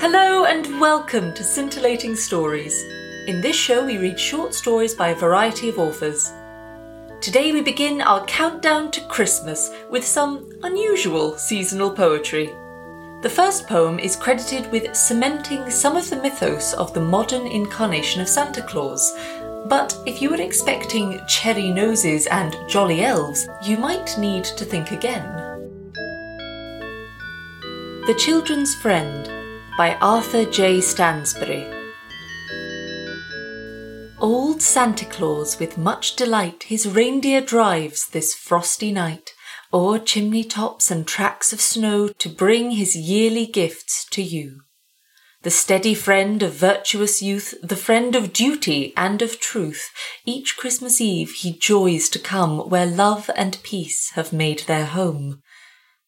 Hello and welcome to Scintillating Stories. In this show, we read short stories by a variety of authors. Today, we begin our countdown to Christmas with some unusual seasonal poetry. The first poem is credited with cementing some of the mythos of the modern incarnation of Santa Claus. But if you were expecting cherry noses and jolly elves, you might need to think again. The Children's Friend by Arthur J. Stansbury. Old Santa Claus with much delight his reindeer drives this frosty night o'er chimney tops and tracks of snow to bring his yearly gifts to you. The steady friend of virtuous youth, the friend of duty and of truth, each Christmas Eve he joys to come where love and peace have made their home.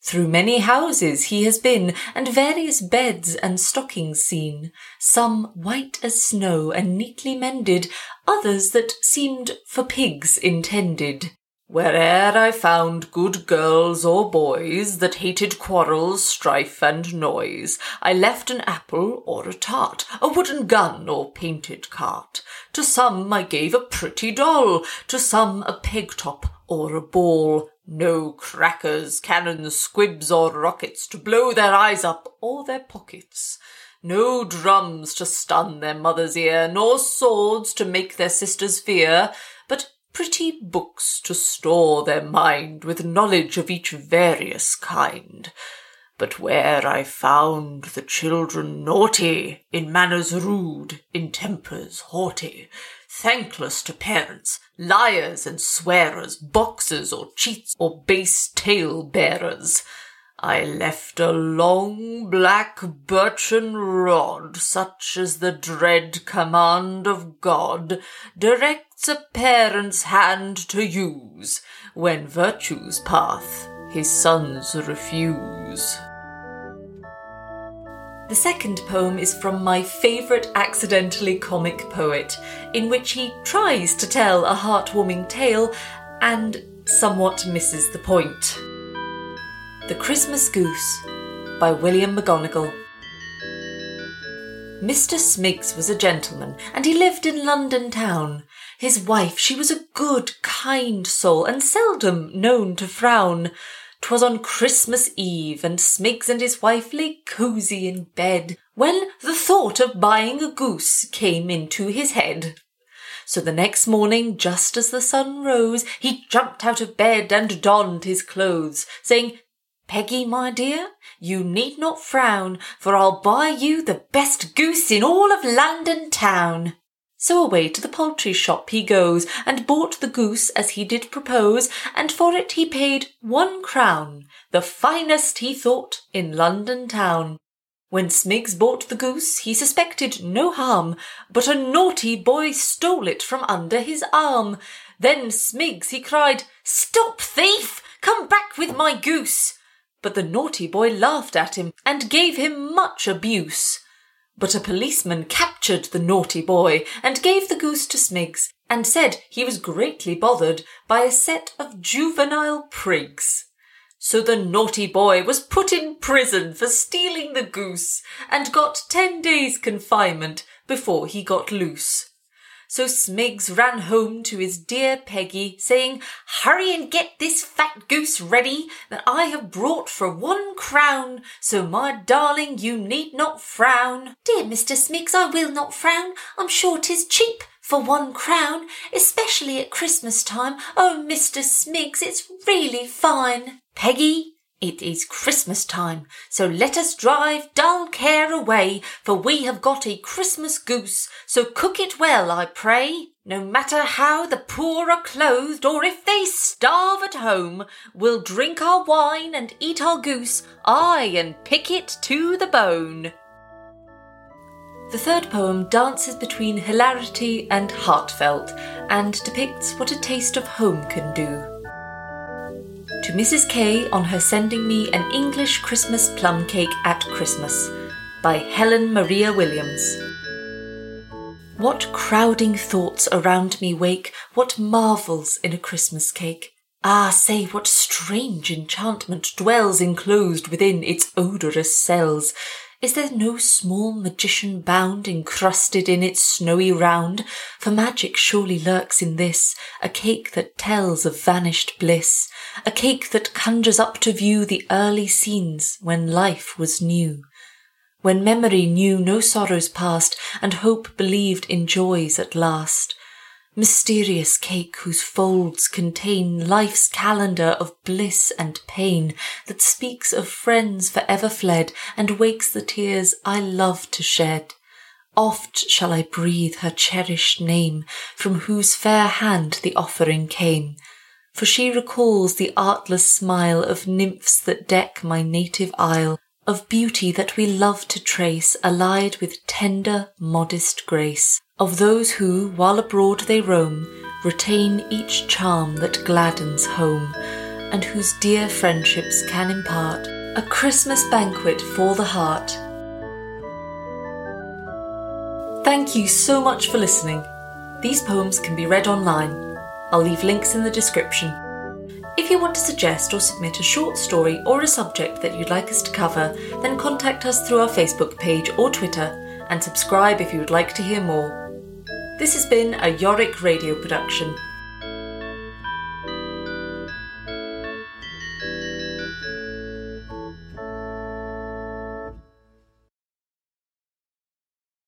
Through many houses he has been, and various beds and stockings seen, some white as snow and neatly mended, others that seemed for pigs intended. Where'er I found good girls or boys that hated quarrels, strife, and noise, I left an apple or a tart, a wooden gun or painted cart. To some I gave a pretty doll, to some a peg top or a ball. No crackers, cannons, squibs, or rockets to blow their eyes up or their pockets. No drums to stun their mother's ear, nor swords to make their sisters fear, but pretty books to store their mind with knowledge of each various kind. But where I found the children naughty, in manners rude, in tempers haughty, thankless to parents, liars and swearers, boxers or cheats or base tale bearers, I left a long black birchen rod, such as the dread command of God directs a parent's hand to use, when virtue's path his sons refuse. The second poem is from my favourite accidentally comic poet, in which he tries to tell a heartwarming tale and somewhat misses the point. The Christmas Goose by William McGonagall. Mr. Smiggs was a gentleman, and he lived in London town. His wife, she was a good, kind soul, and seldom known to frown. 'Twas on Christmas Eve, and Smiggs and his wife lay cosy in bed, when the thought of buying a goose came into his head. So the next morning, just as the sun rose, he jumped out of bed and donned his clothes, saying, Peggy, my dear, you need not frown, for I'll buy you the best goose in all of London town. So away to the poultry shop he goes, and bought the goose as he did propose, and for it he paid one crown, the finest he thought in London town. When Smiggs bought the goose, he suspected no harm, but a naughty boy stole it from under his arm. Then Smiggs he cried, Stop, thief! Come back with my goose! But the naughty boy laughed at him, and gave him much abuse. But a policeman captured the naughty boy and gave the goose to Smiggs and said he was greatly bothered by a set of juvenile prigs. So the naughty boy was put in prison for stealing the goose and got ten days confinement before he got loose. So Smiggs ran home to his dear Peggy, saying, Hurry and get this fat goose ready that I have brought for one crown. So, my darling, you need not frown. Dear Mr. Smiggs, I will not frown. I'm sure 'tis cheap for one crown, especially at Christmas time. Oh, Mr. Smiggs, it's really fine. Peggy, it is Christmas time, so let us drive dull care away, for we have got a Christmas goose, so cook it well, I pray. No matter how the poor are clothed, or if they starve at home, we'll drink our wine and eat our goose, aye, and pick it to the bone. The third poem dances between hilarity and heartfelt, and depicts what a taste of home can do to Mrs. K on her sending me an English Christmas plum cake at Christmas by Helen Maria Williams. What crowding thoughts around me wake, what marvels in a Christmas cake. Ah, say what strange enchantment dwells enclosed within its odorous cells. Is there no small magician bound encrusted in its snowy round? For magic surely lurks in this, a cake that tells of vanished bliss, a cake that conjures up to view the early scenes when life was new. When memory knew no sorrows past, and hope believed in joys at last. Mysterious cake whose folds contain life's calendar of bliss and pain that speaks of friends for ever fled and wakes the tears I love to shed. Oft shall I breathe her cherished name from whose fair hand the offering came. For she recalls the artless smile of nymphs that deck my native isle, of beauty that we love to trace allied with tender, modest grace of those who, while abroad they roam, retain each charm that gladdens home, and whose dear friendships can impart a Christmas banquet for the heart. Thank you so much for listening. These poems can be read online. I'll leave links in the description. If you want to suggest or submit a short story or a subject that you'd like us to cover, then contact us through our Facebook page or Twitter and subscribe if you would like to hear more. This has been a Yorick Radio production.